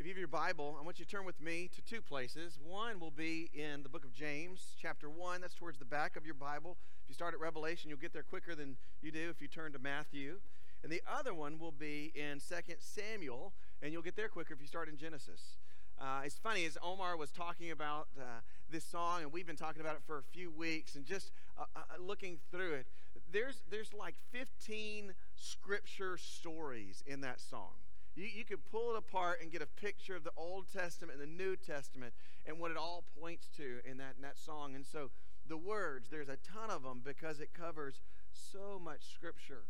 If you have your Bible, I want you to turn with me to two places. One will be in the book of James, chapter 1. That's towards the back of your Bible. If you start at Revelation, you'll get there quicker than you do if you turn to Matthew. And the other one will be in 2 Samuel, and you'll get there quicker if you start in Genesis. Uh, it's funny, as Omar was talking about uh, this song, and we've been talking about it for a few weeks, and just uh, uh looking through it, there's, there's like 15 scripture stories in that song. You, you could pull it apart and get a picture of the Old Testament and the New Testament and what it all points to in that, in that song. And so the words, there's a ton of them because it covers so much scripture.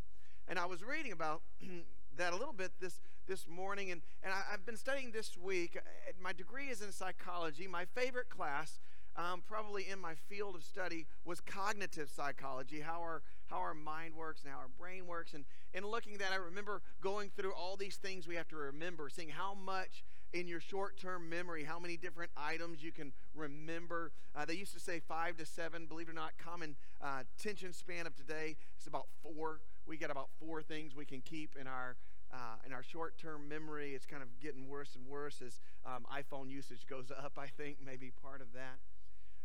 And I was reading about that a little bit this, this morning, and, and I, have been studying this week. Uh, my degree is in psychology. My favorite class um, probably in my field of study was cognitive psychology, how our, how our mind works and how our brain works. And, and looking at that, I remember going through all these things we have to remember, seeing how much in your short term memory, how many different items you can remember. Uh, they used to say five to seven, believe it or not, common uh, attention span of today is about four. We got about four things we can keep in our uh, in our short-term memory, it's kind of getting worse and worse as um, iPhone usage goes up. I think maybe part of that.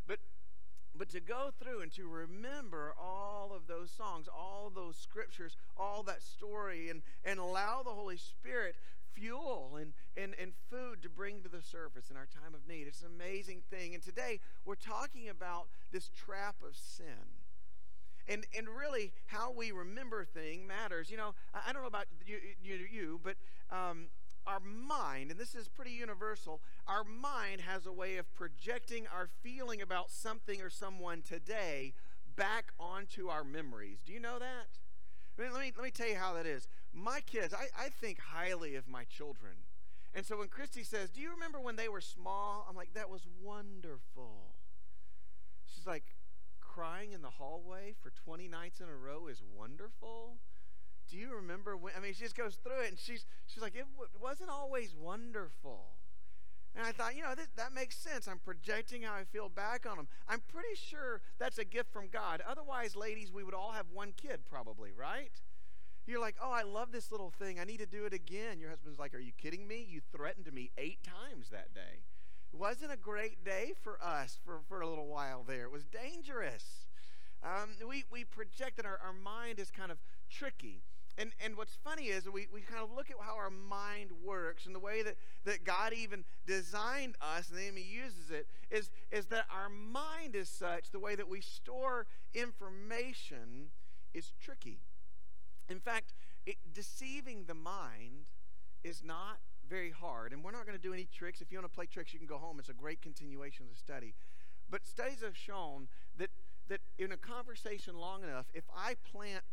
But but to go through and to remember all of those songs, all those scriptures, all that story, and, and allow the Holy Spirit fuel and, and, and food to bring to the surface in our time of need. It's an amazing thing. And today we're talking about this trap of sin. And, and really, how we remember thing matters. You know, I, I don't know about you, you, you but um, our mind, and this is pretty universal, our mind has a way of projecting our feeling about something or someone today back onto our memories. Do you know that? I mean, let, me, let me tell you how that is. My kids, I, I think highly of my children. And so when Christy says, Do you remember when they were small? I'm like, That was wonderful. She's like, Crying in the hallway for 20 nights in a row is wonderful do you remember when? I mean, she just goes through it, and she's she's like, it w- wasn't always wonderful. And I thought, you know, this, that makes sense. I'm projecting how I feel back on them. I'm pretty sure that's a gift from God. Otherwise, ladies, we would all have one kid, probably, right? You're like, oh, I love this little thing. I need to do it again. Your husband's like, are you kidding me? You threatened me eight times that day. It wasn't a great day for us for, for a little while there. It was dangerous. Um, we, we project that our, our mind is kind of tricky. And, and what's funny is we, we kind of look at how our mind works and the way that, that God even designed us and the enemy uses it is, is that our mind is such, the way that we store information is tricky. In fact, it, deceiving the mind is not very hard. And we're not going to do any tricks. If you want to play tricks, you can go home. It's a great continuation of the study. But studies have shown that, that in a conversation long enough, if I plant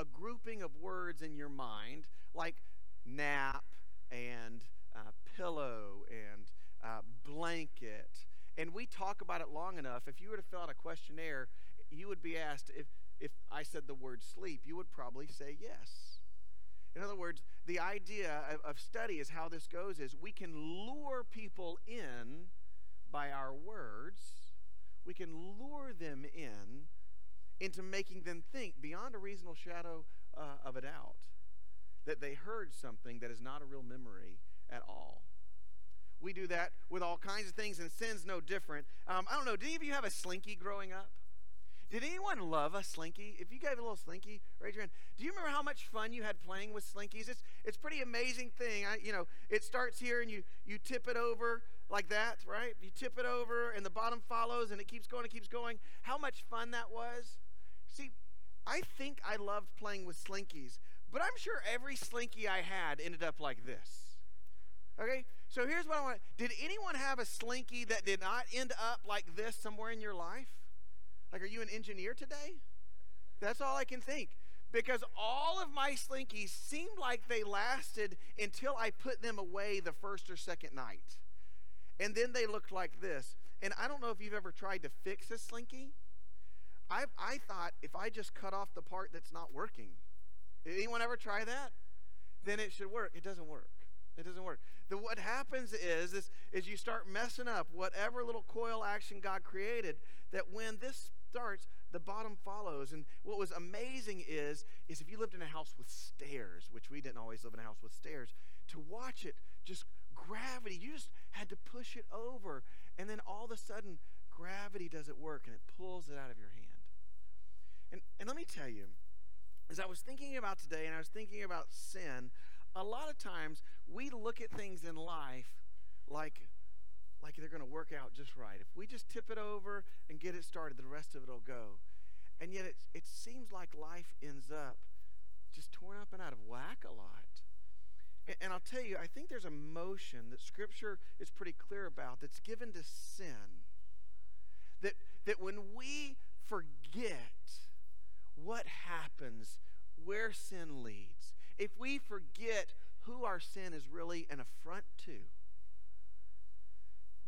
a grouping of words in your mind like nap and uh, pillow and uh, blanket. And we talk about it long enough. If you were to fill out a questionnaire, you would be asked if, if I said the word sleep, you would probably say yes. In other words, the idea of, of study is how this goes is we can lure people in by our words. We can lure them in into making them think beyond a reasonable shadow uh, of a doubt that they heard something that is not a real memory at all. We do that with all kinds of things, and sin's no different. Um, I don't know, did any of you have a slinky growing up? Did anyone love a slinky? If you gave a little slinky, raise your hand. Do you remember how much fun you had playing with slinkies? It's it's pretty amazing thing. I, you know, it starts here and you you tip it over like that, right? You tip it over and the bottom follows and it keeps going, it keeps going. How much fun that was? See, I think I loved playing with slinkies, but I'm sure every slinky I had ended up like this. Okay? So here's what I want. Did anyone have a slinky that did not end up like this somewhere in your life? Like, are you an engineer today? That's all I can think. Because all of my slinkies seemed like they lasted until I put them away the first or second night. And then they looked like this. And I don't know if you've ever tried to fix a slinky. I, I thought if I just cut off the part that's not working, anyone ever try that? Then it should work. It doesn't work. It doesn't work. The, what happens is, is, is you start messing up whatever little coil action God created, that when this starts, the bottom follows. And what was amazing is, is if you lived in a house with stairs, which we didn't always live in a house with stairs, to watch it just gravity, you just had to push it over. And then all of a sudden, gravity doesn't work and it pulls it out of your hand. And, and let me tell you, as I was thinking about today and I was thinking about sin, a lot of times we look at things in life like like they're going to work out just right. If we just tip it over and get it started, the rest of it will go. And yet it, it seems like life ends up just torn up and out of whack a lot. And, and I'll tell you, I think there's a motion that Scripture is pretty clear about that's given to sin. That, that when we forget what happens, where sin leads, if we forget who our sin is really an affront to,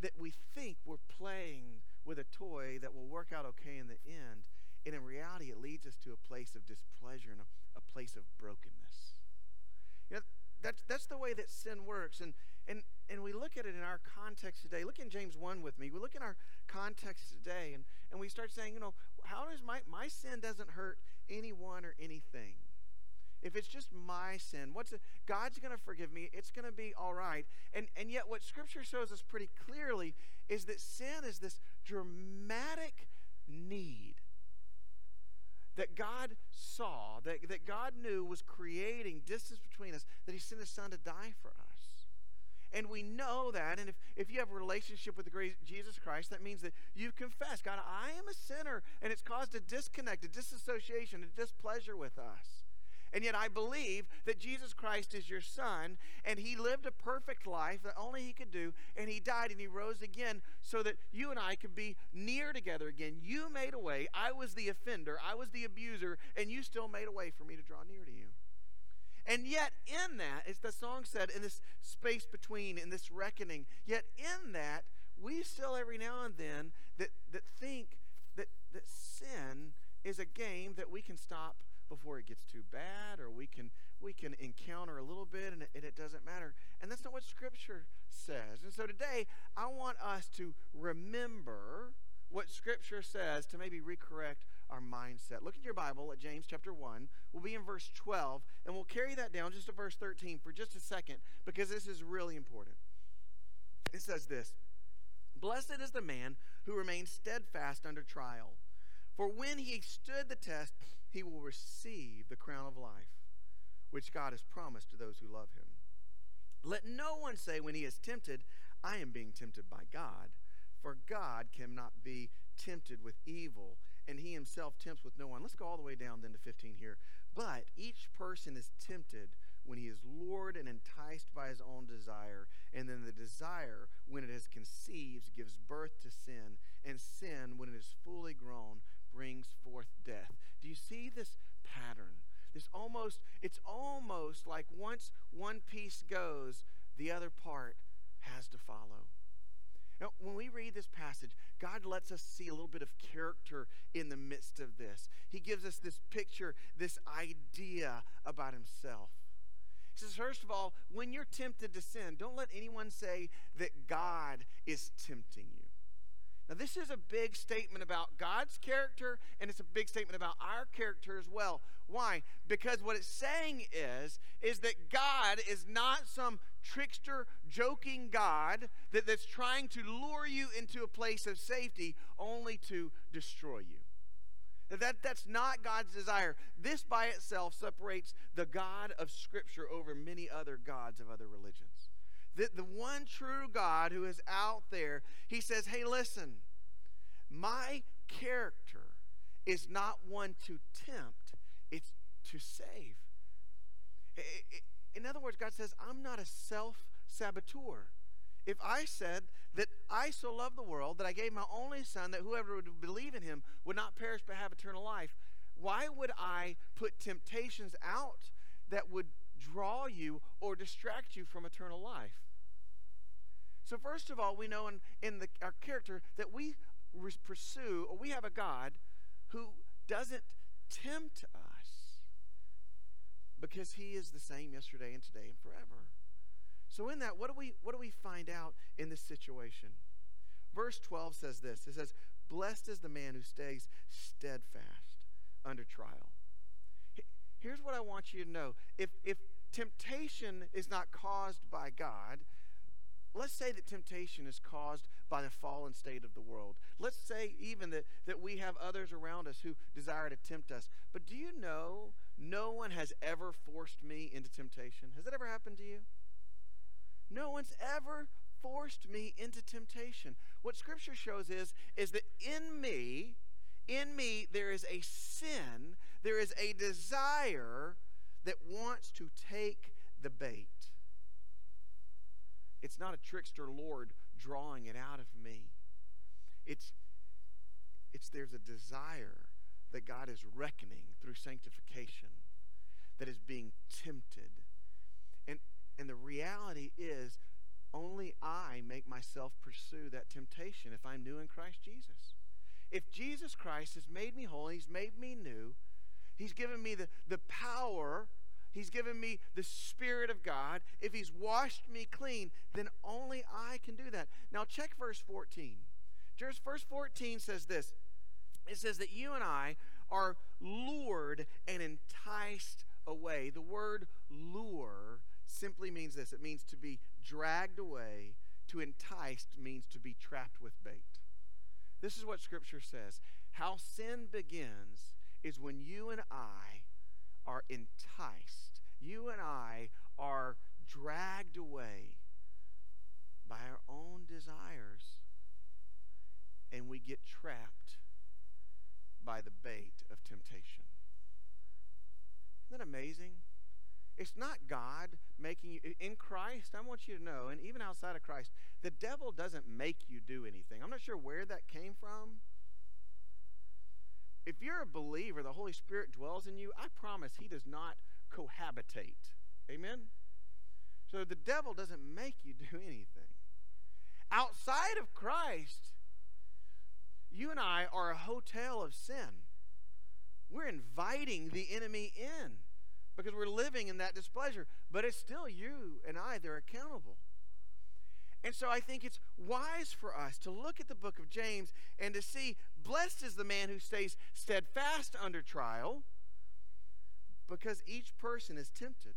that we think we're playing with a toy that will work out okay in the end, and in reality, it leads us to a place of displeasure and a, a place of brokenness. You know, that's, that's the way that sin works. And, and, and we look at it in our context today. Look in James 1 with me. We look in our context today, and, and we start saying, you know, how does my, my sin doesn't hurt anyone or anything? if it's just my sin, what's it, God's going to forgive me. It's going to be all right. And and yet what scripture shows us pretty clearly is that sin is this dramatic need that God saw, that, that God knew was creating distance between us, that he sent his son to die for us. And we know that. And if, if you have a relationship with the great Jesus Christ, that means that you've confessed, God, I am a sinner. And it's caused a disconnect, a disassociation, a displeasure with us. And yet I believe that Jesus Christ is your son, and he lived a perfect life that only he could do, and he died and he rose again so that you and I could be near together again. You made a way. I was the offender, I was the abuser, and you still made a way for me to draw near to you. And yet, in that, as the song said, in this space between, in this reckoning, yet in that, we still every now and then that, that think that, that sin is a game that we can stop before it gets too bad or we can we can encounter a little bit and it, and it doesn't matter. And that's not what scripture says. And so today i want us to remember what scripture says to maybe recorrect our mindset. Look at your bible at james chapter 1 we'll be in verse 12 and we'll carry that down just to verse 13 for just a second because this is really important. It says this blessed is the man who remains steadfast under trial for when he stood the test he will receive the crown of life, which God has promised to those who love him. Let no one say when he is tempted, I am being tempted by God, for God cannot be tempted with evil, and he himself tempts with no one. Let's go all the way down then to 15 here. But each person is tempted when he is lured and enticed by his own desire, and then the desire, when it has conceived, gives birth to sin, and sin, when it is fully grown, brings forth death. Do you see this pattern? This almost, it's almost like once one piece goes, the other part has to follow. Now, when we read this passage, God lets us see a little bit of character in the midst of this. He gives us this picture, this idea about Himself. He says, first of all, when you're tempted to sin, don't let anyone say that God is tempting you. Now, this is a big statement about God's character, and it's a big statement about our character as well. Why? Because what it's saying is, is that God is not some trickster, joking God that, that's trying to lure you into a place of safety only to destroy you. That, that's not God's desire. This by itself separates the God of Scripture over many other gods of other religions the, the one true God who is out there, he says, Hey, listen, my character is not one to tempt, it's to save. In other words, God says, I'm not a self saboteur. If I said that I so love the world that I gave my only son that whoever would believe in him would not perish but have eternal life, why would I put temptations out that would draw you or distract you from eternal life. So, first of all, we know in, in the, our character that we pursue, or we have a God who doesn't tempt us because he is the same yesterday and today and forever. So in that, what do we what do we find out in this situation? Verse 12 says this. It says, "Blessed is the man who stays steadfast under trial." Here's what I want you to know. If if temptation is not caused by God, let's say that temptation is caused by the fallen state of the world. Let's say even that, that we have others around us who desire to tempt us. But do you know no one has ever forced me into temptation? Has that ever happened to you? No one's ever forced me into temptation. What scripture shows is is that in me, in me there is a sin, there is a desire that wants to take the bait. It's not a trickster Lord drawing it out of me. It's, it's there's a desire that God is reckoning through sanctification that is being tempted. And, and the reality is, only I make myself pursue that temptation if I'm new in Christ Jesus. If Jesus Christ has made me whole, He's made me new, He's given me the, the power He's given me the Spirit of God. If He's washed me clean, then only I can do that. Now, check verse 14. Just verse 14 says this it says that you and I are lured and enticed away. The word lure simply means this it means to be dragged away. To enticed means to be trapped with bait. This is what Scripture says. How sin begins is when you and I are enticed. You and I are dragged away by our own desires, and we get trapped by the bait of temptation. Isn't that amazing? It's not God making you in Christ. I want you to know, and even outside of Christ, the devil doesn't make you do anything. I'm not sure where that came from if you're a believer, the Holy Spirit dwells in you, I promise He does not cohabitate. Amen? So the devil doesn't make you do anything. Outside of Christ, you and I are a hotel of sin. We're inviting the enemy in because we're living in that displeasure. But it's still you and I that are accountable. And so I think it's wise for us to look at the book of James and to see blessed is the man who stays steadfast under trial because each person is tempted.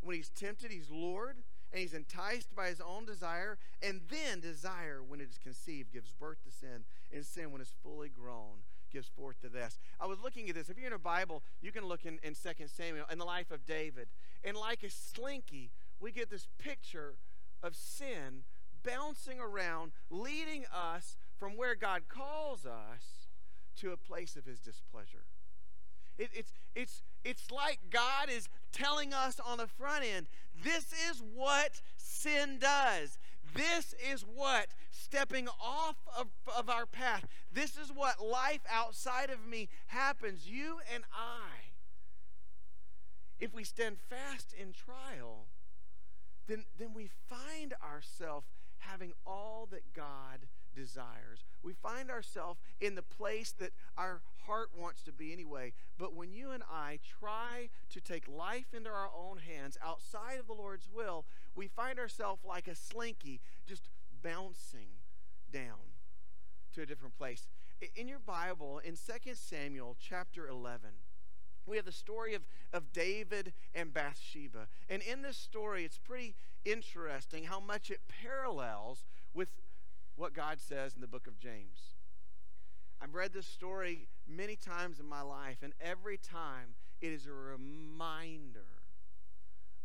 When he's tempted, he's lured and he's enticed by his own desire. And then desire, when it is conceived, gives birth to sin. And sin, when it's fully grown, gives forth to this. I was looking at this. If you're in a Bible, you can look in, in 2 Samuel in the life of David. And like a slinky, we get this picture of sin bouncing around, leading us from where God calls us to a place of his displeasure. It, it's, it's, it's like God is telling us on the front end this is what sin does. This is what stepping off of, of our path, this is what life outside of me happens. You and I, if we stand fast in trial, then, then we find ourselves having all that God desires. We find ourselves in the place that our heart wants to be anyway. But when you and I try to take life into our own hands outside of the Lord's will, we find ourselves like a slinky just bouncing down to a different place. In your Bible, in 2 Samuel chapter 11, we have the story of, of David and Bathsheba. And in this story, it's pretty interesting how much it parallels with what God says in the book of James. I've read this story many times in my life, and every time it is a reminder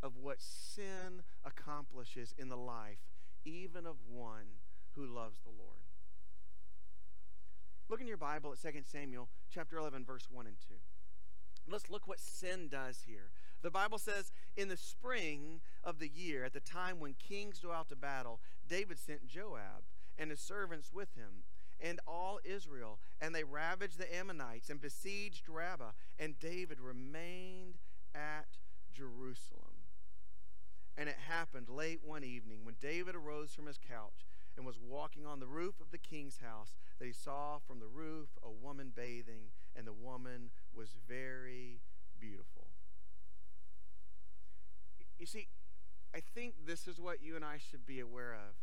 of what sin accomplishes in the life, even of one who loves the Lord. Look in your Bible at 2 Samuel chapter 11, verse 1 and 2. Let's look what sin does here. The Bible says, in the spring of the year, at the time when kings go out to battle, David sent Joab and his servants with him and all Israel, and they ravaged the Ammonites and besieged Rabbah, and David remained at Jerusalem. And it happened late one evening when David arose from his couch and was walking on the roof of the king's house that he saw from the roof a woman bathing, and the woman was very beautiful. You see, I think this is what you and I should be aware of.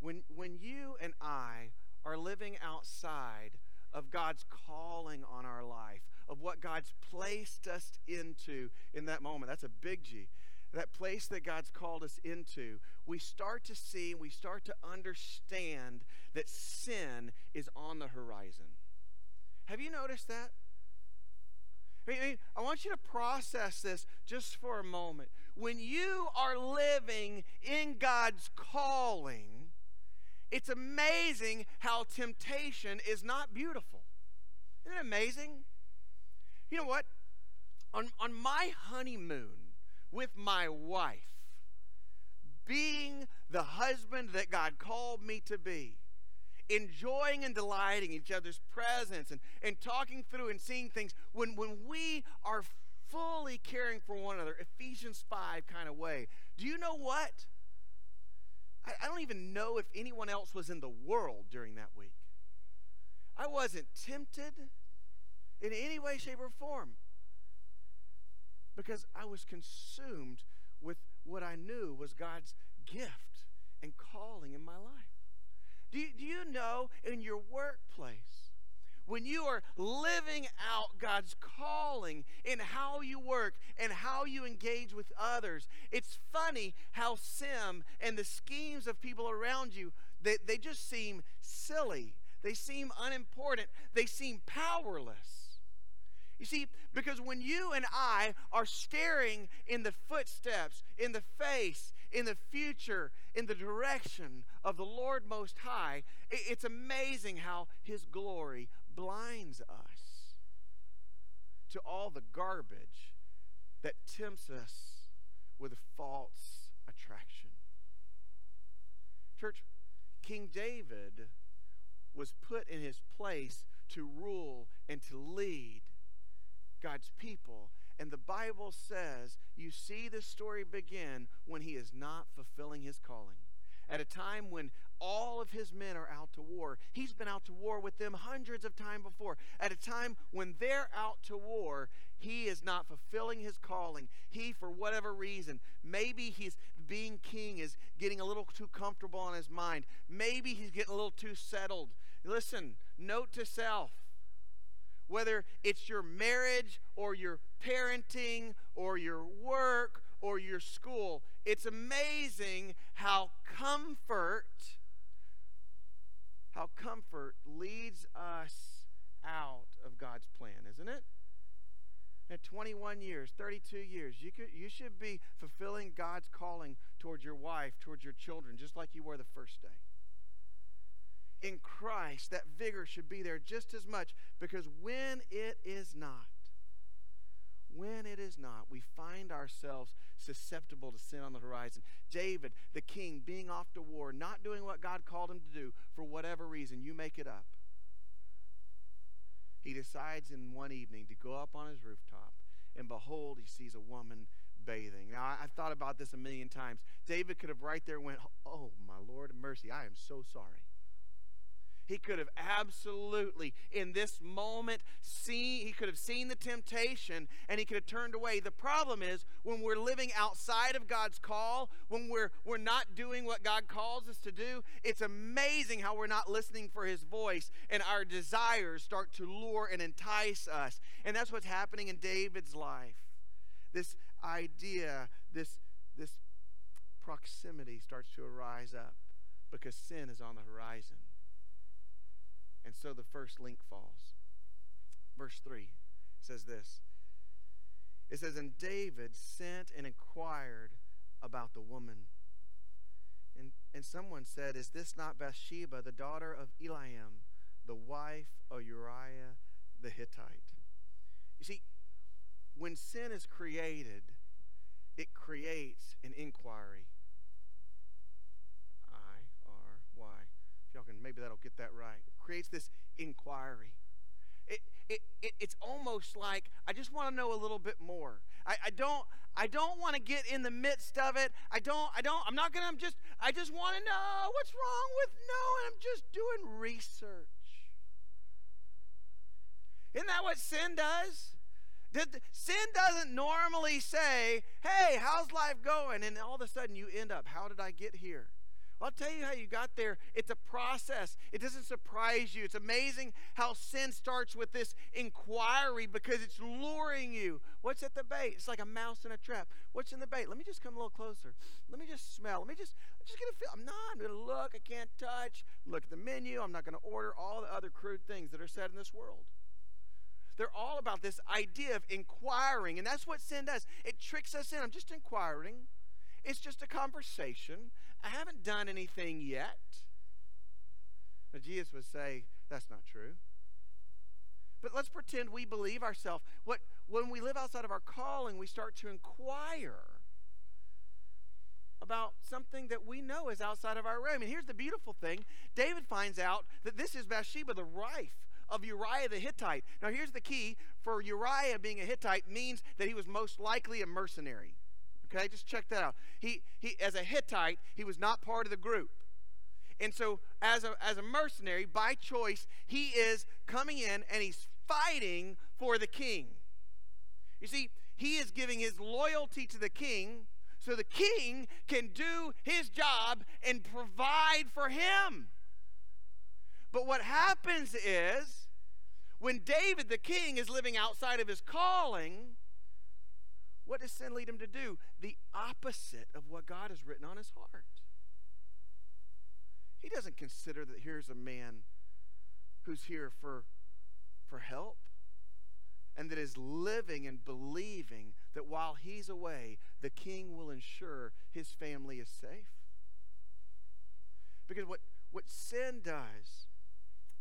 When, when you and I are living outside of God's calling on our life, of what God's placed us into in that moment, that's a big G. that place that God's called us into, we start to see, we start to understand that sin is on the horizon. Have you noticed that? I mean, I want you to process this just for a moment. When you are living in God's calling, it's amazing how temptation is not beautiful. Isn't it amazing? You know what? On, on my honeymoon with my wife, being the husband that God called me to be, enjoying and delighting each other's presence and, and talking through and seeing things, when, when we are fully caring for one another, Ephesians 5 kind of way, do you know what? I, I don't even know if anyone else was in the world during that week. I wasn't tempted in any way, shape, or form because I was consumed with what I knew was God's gift and calling in my life. Do you, do you know in your workplace, when you are living out God's calling in how you work and how you engage with others, it's funny how Sim and the schemes of people around you, they, they just seem silly. They seem unimportant. They seem powerless. You see, because when you and I are staring in the footsteps, in the face, in the future, in the direction of the Lord Most High, it's amazing how His glory blinds us to all the garbage that tempts us with false attraction. Church, King David was put in his place to rule and to lead God's people. And the Bible says you see the story begin when he is not fulfilling his calling at a time when all of his men are out to war. He's been out to war with them hundreds of times before. At a time when they're out to war, he is not fulfilling his calling. He, for whatever reason, maybe he's being king is getting a little too comfortable in his mind. Maybe he's getting a little too settled. Listen, note to self whether it's your marriage or your parenting or your work or your school, it's amazing how comfort how comfort leads us out of God's plan, isn't it? At 21 years, 32 years, you could you should be fulfilling God's calling towards your wife, towards your children, just like you were the first day. In Christ, that vigor should be there just as much because when it is not, when it is not, we find ourselves susceptible to sin on the horizon. David, the king, being off to war, not doing what God called him to do for whatever reason, you make it up. He decides in one evening to go up on his rooftop, and behold, he sees a woman bathing. Now, I've thought about this a million times. David could have right there went, Oh, my Lord mercy, I am so sorry. He could have absolutely, in this moment, seen, he could have seen the temptation and he could have turned away. The problem is when we're living outside of God's call, when we're, we're not doing what God calls us to do, it's amazing how we're not listening for his voice and our desires start to lure and entice us. And that's what's happening in David's life. This idea, this, this proximity starts to arise up because sin is on the horizon. And so the first link falls. Verse 3 says this It says, And David sent and inquired about the woman. And, and someone said, Is this not Bathsheba, the daughter of Eliam, the wife of Uriah the Hittite? You see, when sin is created, it creates an inquiry. I R Y. If y'all can, maybe that'll get that right creates this inquiry. It, it, it, it's almost like I just want to know a little bit more. I, I don't I don't want to get in the midst of it. I don't I don't I'm not gonna I'm just I just want to know what's wrong with knowing. I'm just doing research. Isn't that what sin does? Did, sin doesn't normally say, hey, how's life going? And all of a sudden you end up, how did I get here? I'll tell you how you got there. It's a process. It doesn't surprise you. It's amazing how sin starts with this inquiry because it's luring you. What's at the bait? It's like a mouse in a trap. What's in the bait? Let me just come a little closer. Let me just smell. Let me just just get a feel. I'm not. I'm to look. I can't touch. Look at the menu. I'm not to order all the other crude things that are said in this world. They're all about this idea of inquiring, and that's what sin does. It tricks us in. I'm just inquiring. It's just a conversation. I haven't done anything yet. But Jesus would say, that's not true. But let's pretend we believe ourselves. What when we live outside of our calling, we start to inquire about something that we know is outside of our realm. And here's the beautiful thing David finds out that this is Bathsheba, the wife of Uriah the Hittite. Now, here's the key for Uriah being a Hittite means that he was most likely a mercenary. Okay, just check that out. He, he, as a Hittite, he was not part of the group. And so, as a, as a mercenary, by choice, he is coming in and he's fighting for the king. You see, he is giving his loyalty to the king so the king can do his job and provide for him. But what happens is, when David the king is living outside of his calling, what does sin lead him to do? The opposite of what God has written on his heart. He doesn't consider that here's a man who's here for, for help and that is living and believing that while he's away, the king will ensure his family is safe. Because what, what sin does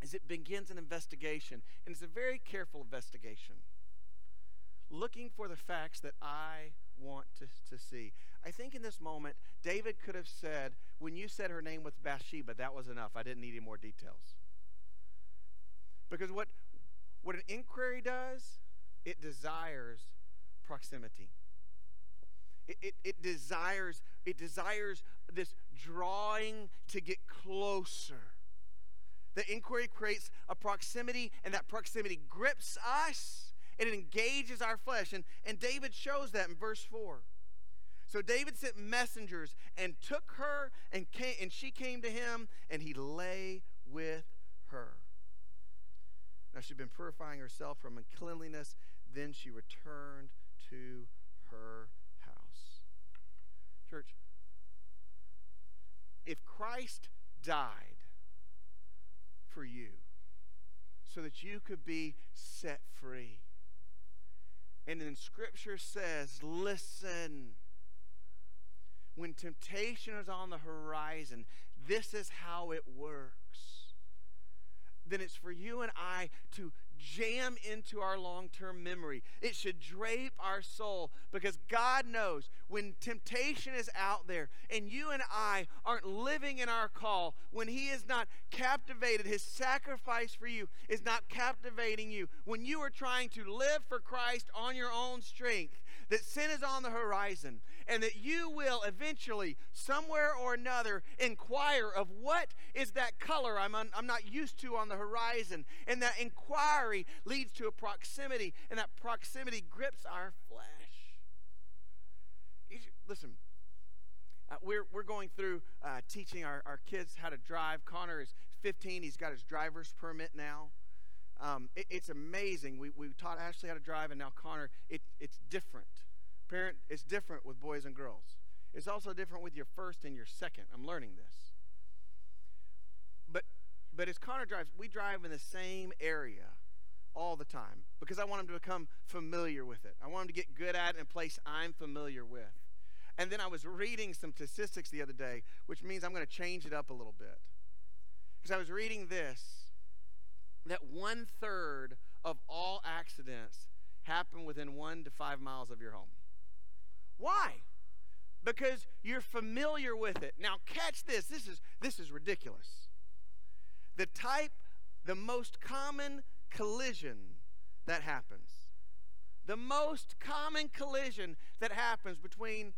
is it begins an investigation, and it's a very careful investigation looking for the facts that I want to, to see. I think in this moment, David could have said, when you said her name was Bathsheba, that was enough. I didn't need any more details. Because what, what an inquiry does, it desires proximity. It, it, it desires it desires this drawing to get closer. The inquiry creates a proximity, and that proximity grips us it engages our flesh. And, and David shows that in verse 4. So David sent messengers and took her, and, came, and she came to him, and he lay with her. Now she'd been purifying herself from uncleanliness. Then she returned to her house. Church, if Christ died for you so that you could be set free, and then Scripture says, listen, when temptation is on the horizon, this is how it works. Then it's for you and I to jam into our long term memory. It should drape our soul because God knows when temptation is out there and you and I aren't living in our call, when He is not captivated, His sacrifice for you is not captivating you, when you are trying to live for Christ on your own strength, that sin is on the horizon, and that you will eventually, somewhere or another, inquire of what is that color I'm, un, I'm not used to on the horizon. And that inquiry leads to a proximity, and that proximity grips our flesh. Listen, uh, we're, we're going through uh, teaching our, our kids how to drive. Connor is 15, he's got his driver's permit now. Um, it, it's amazing. We, we taught Ashley how to drive, and now Connor, it, it's different. Parent, it's different with boys and girls. It's also different with your first and your second. I'm learning this. But but as Connor drives, we drive in the same area all the time because I want him to become familiar with it. I want him to get good at it in a place I'm familiar with. And then I was reading some statistics the other day, which means I'm going to change it up a little bit. Because I was reading this that one third of all accidents happen within one to five miles of your home. Why? Because you're familiar with it. Now catch this. This is this is ridiculous. The type the most common collision that happens. The most common collision that happens between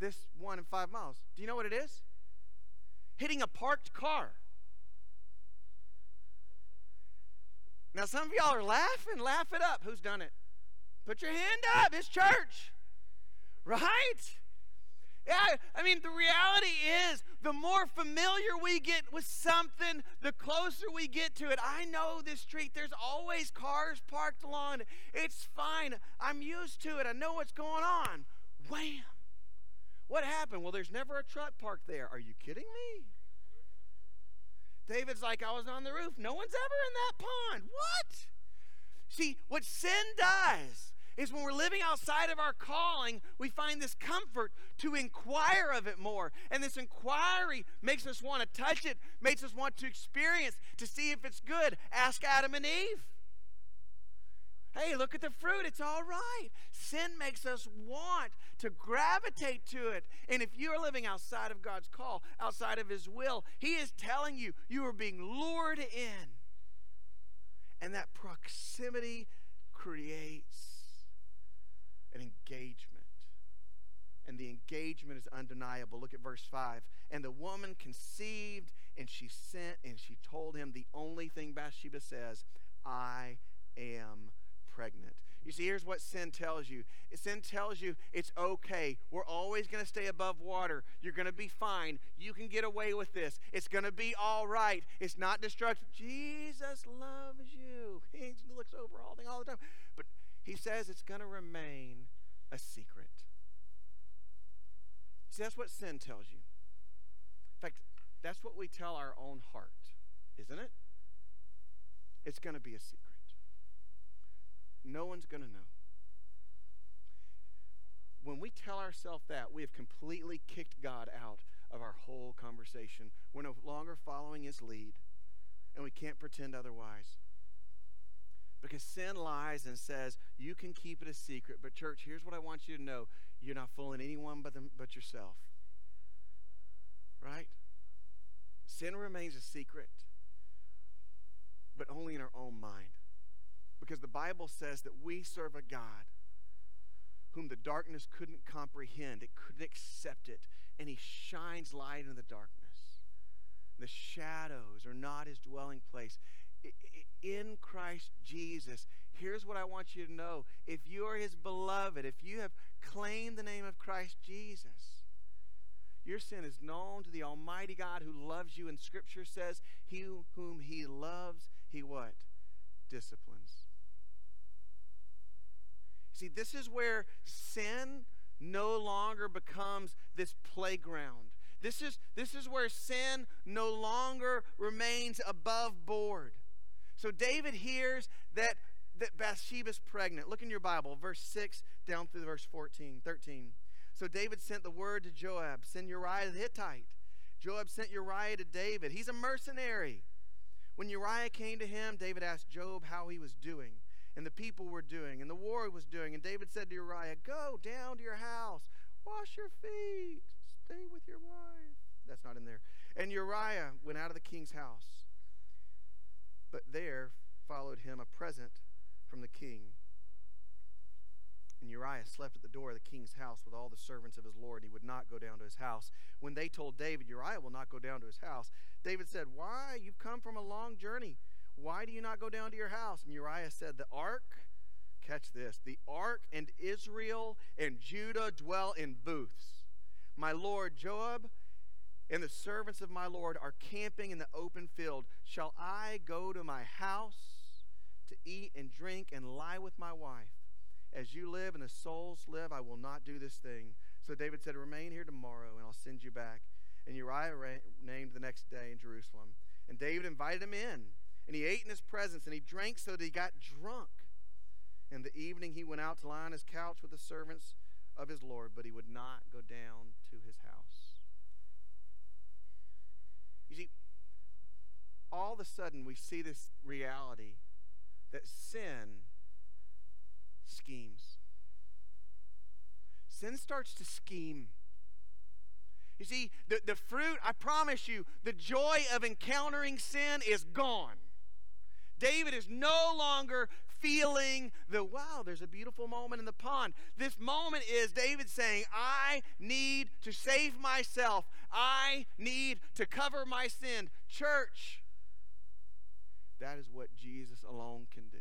this 1 and 5 miles. Do you know what it is? Hitting a parked car. Now, some of y'all are laughing. Laugh it up. Who's done it? Put your hand up. It's church. Right? Yeah, I mean, the reality is the more familiar we get with something, the closer we get to it. I know this street, there's always cars parked along it. It's fine. I'm used to it. I know what's going on. Wham! What happened? Well, there's never a truck parked there. Are you kidding me? David's like, I was on the roof. No one's ever in that pond. What? See, what sin does is when we're living outside of our calling, we find this comfort to inquire of it more. And this inquiry makes us want to touch it, makes us want to experience, to see if it's good. Ask Adam and Eve. Hey, look at the fruit. It's all right. Sin makes us want to gravitate to it. And if you're living outside of God's call, outside of His will, He is telling you you are being lured in. And that proximity creates an engagement. And the engagement is undeniable. Look at verse 5. And the woman conceived, and she sent, and she told him the only thing Bathsheba says I am pregnant. You see, here's what sin tells you sin tells you it's okay. We're always going to stay above water. You're going to be fine. You can get away with this. It's going to be all right. It's not destructive. Jesus loves you. He looks over all all the time. But he says it's going to remain a secret. See, that's what sin tells you. In fact, that's what we tell our own heart, isn't it? It's going to be a secret. No one's going to know. When we tell ourselves that, we have completely kicked God out of our whole conversation. We're no longer following his lead, and we can't pretend otherwise. Because sin lies and says, you can keep it a secret. But, church, here's what I want you to know you're not fooling anyone but, them, but yourself. Right? Sin remains a secret, but only in our own mind. Because the Bible says that we serve a God whom the darkness couldn't comprehend, it couldn't accept it, and he shines light into the darkness. The shadows are not his dwelling place. In Christ Jesus, here's what I want you to know. If you are his beloved, if you have claimed the name of Christ Jesus, your sin is known to the Almighty God who loves you, and Scripture says, He whom He loves, He what? Disciplines. See, this is where sin no longer becomes this playground. This is, this is where sin no longer remains above board. So David hears that, that Bathsheba's pregnant. Look in your Bible, verse 6 down through verse 14, 13. So David sent the word to Joab, send Uriah the Hittite. Joab sent Uriah to David. He's a mercenary. When Uriah came to him, David asked Joab how he was doing and the people were doing, and the war was doing. And David said to Uriah, Go down to your house, wash your feet, stay with your wife. That's not in there. And Uriah went out of the king's house. But there followed him a present from the king. And Uriah slept at the door of the king's house with all the servants of his lord. He would not go down to his house. When they told David, Uriah will not go down to his house, David said, Why? You've come from a long journey. Why do you not go down to your house? And Uriah said, The ark, catch this, the ark and Israel and Judah dwell in booths. My lord Joab and the servants of my lord are camping in the open field. Shall I go to my house to eat and drink and lie with my wife? As you live and the souls live, I will not do this thing. So David said, Remain here tomorrow, and I'll send you back. And Uriah named the next day in Jerusalem. And David invited him in. And he ate in his presence, and he drank so that he got drunk. In the evening he went out to lie on his couch with the servants of his Lord, but he would not go down to his house. You see, all of a sudden we see this reality that sin schemes. Sin starts to scheme. You see, the, the fruit, I promise you, the joy of encountering sin is gone. David is no longer feeling the wow, there's a beautiful moment in the pond. This moment is David saying, I need to save myself. I need to cover my sin. Church, that is what Jesus alone can do.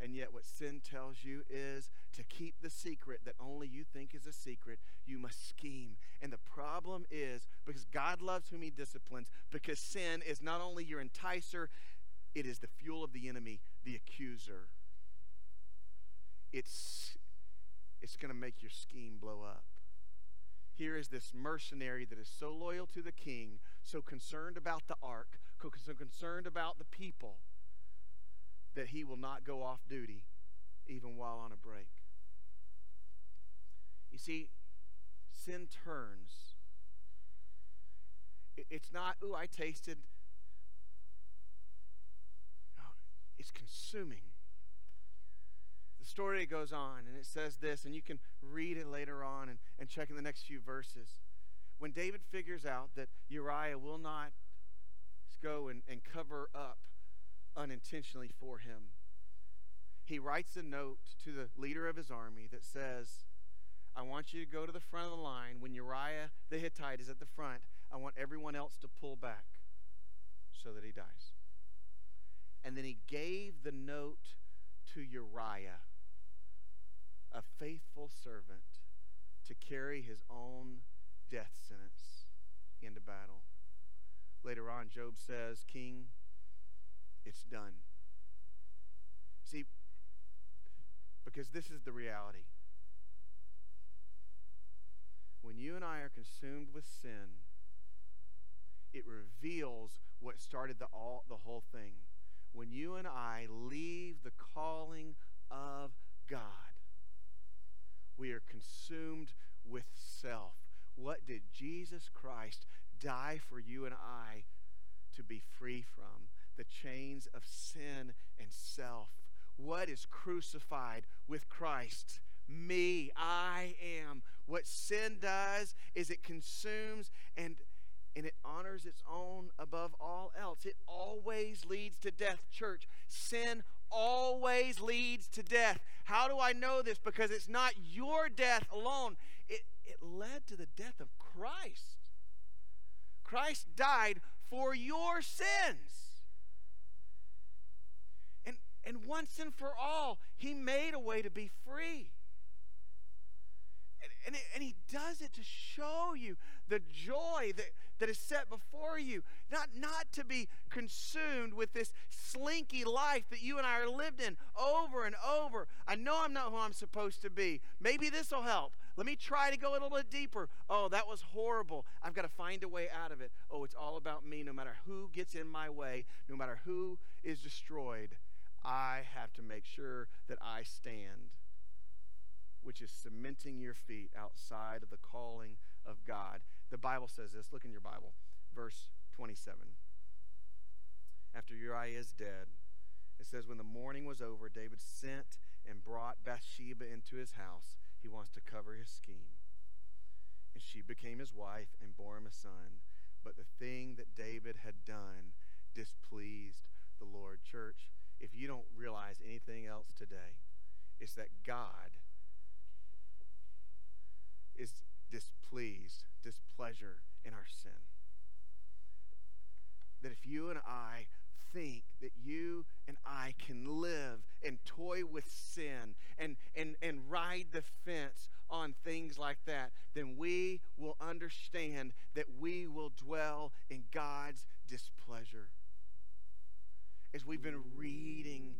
And yet, what sin tells you is to keep the secret that only you think is a secret, you must scheme. And the problem is because God loves whom He disciplines, because sin is not only your enticer, it is the fuel of the enemy, the accuser. It's, it's going to make your scheme blow up. Here is this mercenary that is so loyal to the king, so concerned about the ark, so concerned about the people that he will not go off duty even while on a break. You see, sin turns. It's not, ooh, I tasted. No, it's consuming. The story goes on and it says this, and you can read it later on and, and check in the next few verses. When David figures out that Uriah will not go and, and cover up unintentionally for him. He writes a note to the leader of his army that says, I want you to go to the front of the line. When Uriah the Hittite is at the front, I want everyone else to pull back so that he dies. And then he gave the note to Uriah, a faithful servant, to carry his own death sentence into battle. Later on, Joab says, King, it's done. See, because this is the reality. When you and I are consumed with sin, it reveals what started the, all, the whole thing. When you and I leave the calling of God, we are consumed with self. What did Jesus Christ die for you and I to be free from? The chains of sin and self. What is crucified with Christ? Me. I am. What sin does is it consumes and and it honors its own above all else. It always leads to death, church. Sin always leads to death. How do I know this? Because it's not your death alone, it, it led to the death of Christ. Christ died for your sins. And once and for all, He made a way to be free. And, and, and, He does it to show you the joy that, that is set before you. Not, not to be consumed with this slinky life that you and I are lived in over and over. I know I'm not who I'm supposed to be. Maybe this will help. Let me try to go a little bit deeper. Oh, that was horrible. I've got to find a way out of it. Oh, it's all about me. No matter who gets in my way, no matter who is destroyed, I have to make sure that I stand, which is cementing your feet outside of the calling of God. The Bible says this. Look in your Bible, verse 27. After Uriah is dead, it says, When the morning was over, David sent and brought Bathsheba into his house. He wants to cover his scheme. And she became his wife and bore him a son. But the thing that David had done displeased the Lord. Church, if you don't realize anything else today, it's that God is displeased, displeasure in our sin. That if you and I think that you and I can live and toy with sin and, and, and ride the fence on things like that, then we will understand that we will dwell in God's displeasure as we've been reading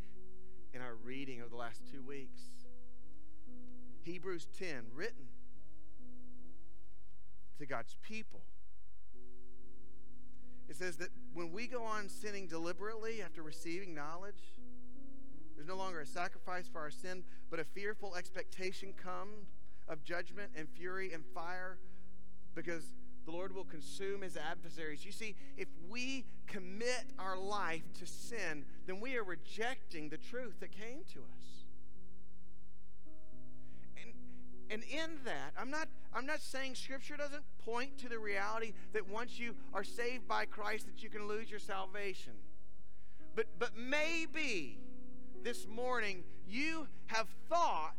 in our reading of the last two weeks. Hebrews 10, written to God's people. It says that when we go on sinning deliberately after receiving knowledge, there's no longer a sacrifice for our sin, but a fearful expectation comes of judgment and fury and fire because the Lord will consume his adversaries. You see, if we commit our life to sin, then we are rejecting the truth that came to us. And, and in that, I'm not, I'm not saying Scripture doesn't point to the reality that once you are saved by Christ that you can lose your salvation. But, but maybe this morning you have thought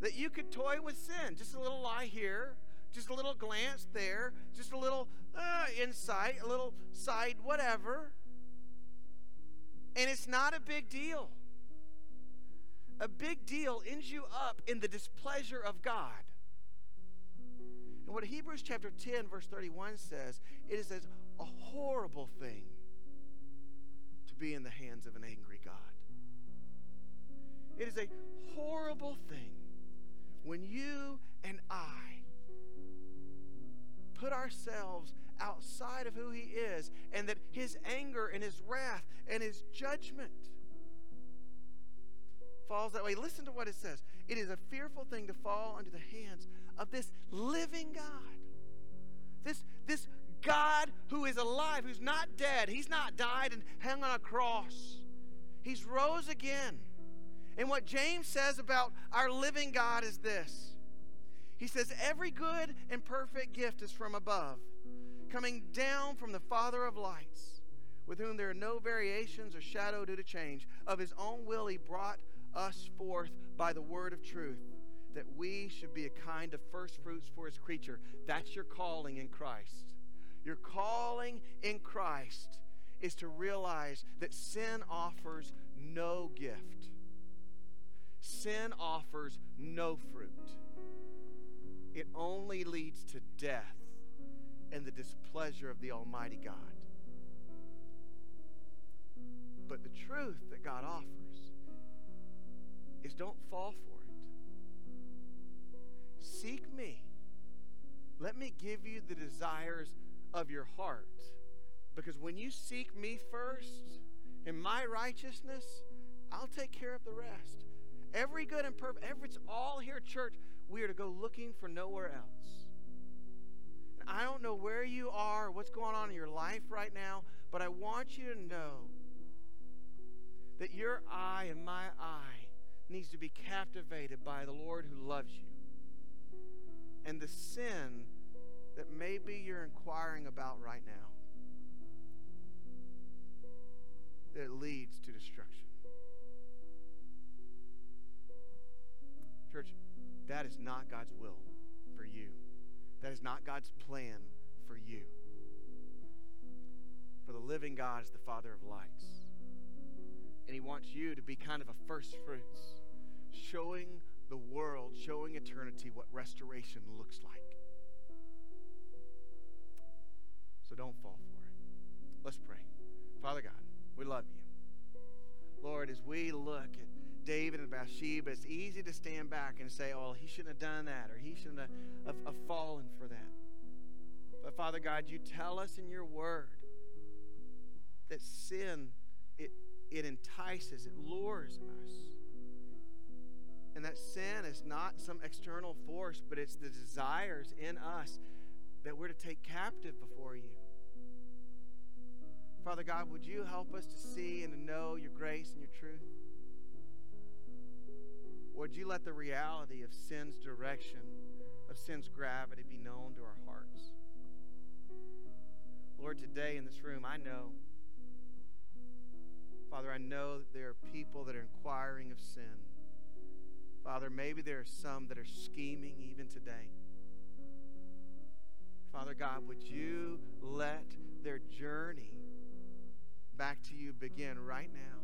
that you could toy with sin. Just a little lie here, just a little glance there, just a little uh, insight, a little side, whatever. And it's not a big deal. a big deal ends you up in the displeasure of God. And what Hebrews chapter 10, verse 31 says, it is a horrible thing to be in the hands of an angry God. It is a horrible thing when you and I put ourselves outside of who He is and that His anger and His wrath and His judgment falls that way. Listen to what it says. It is a fearful thing to fall under the hands of this living God. This, this God who is alive, who's not dead. He's not died and hung on a cross. He's rose again. And what James says about our living God is this He says, Every good and perfect gift is from above, coming down from the Father of lights, with whom there are no variations or shadow due to change. Of his own will, he brought us forth by the word of truth, that we should be a kind of first fruits for his creature. That's your calling in Christ. Your calling in Christ is to realize that sin offers no gift sin offers no fruit, it only leads to death and the displeasure of the Almighty God. But the truth that God offers is don't fall for it. Seek me. Let me give you the desires of your heart. Because when you seek me first in my righteousness, I'll take care of the rest. Every good and perfect, every, it's all here, church. We are to go looking for nowhere else. And I don't know where you are, what's going on in your life right now, but I want you to know that your eye and my eye needs to be captivated by the Lord who loves you. And the sin that maybe you're inquiring about right now that leads to destruction. Church, that is not God's will for you. That is not God's plan for you. For the living God is the Father of lights. And He wants you to be kind of a first fruits, showing the world, showing eternity what restoration looks like. So don't fall for it. Let's pray. Father God, we love you. Lord, as we look at David and Bathsheba, it's easy to stand back and say, oh, he shouldn't have done that or he shouldn't have, have, have fallen for that. But Father God, you tell us in your word that sin, it, it entices, it lures us. And that sin is not some external force, but it's the desires in us that we're to take captive before you. Father God, would you help us to see and to know your grace and your truth? Would you let the reality of sin's direction, of sin's gravity be known to our hearts? Lord, today in this room, I know, Father, I know that there are people that are inquiring of sin. Father, maybe there are some that are scheming even today. Father God, would you let their journey back to you begin right now?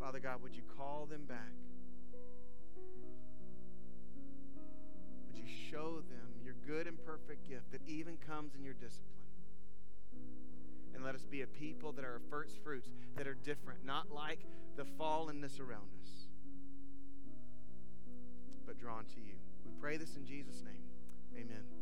Father God, would you call them back? Would you show them your good and perfect gift that even comes in your discipline? And let us be a people that are first fruits, that are different, not like the fallenness around us, but drawn to you. We pray this in Jesus' name. Amen.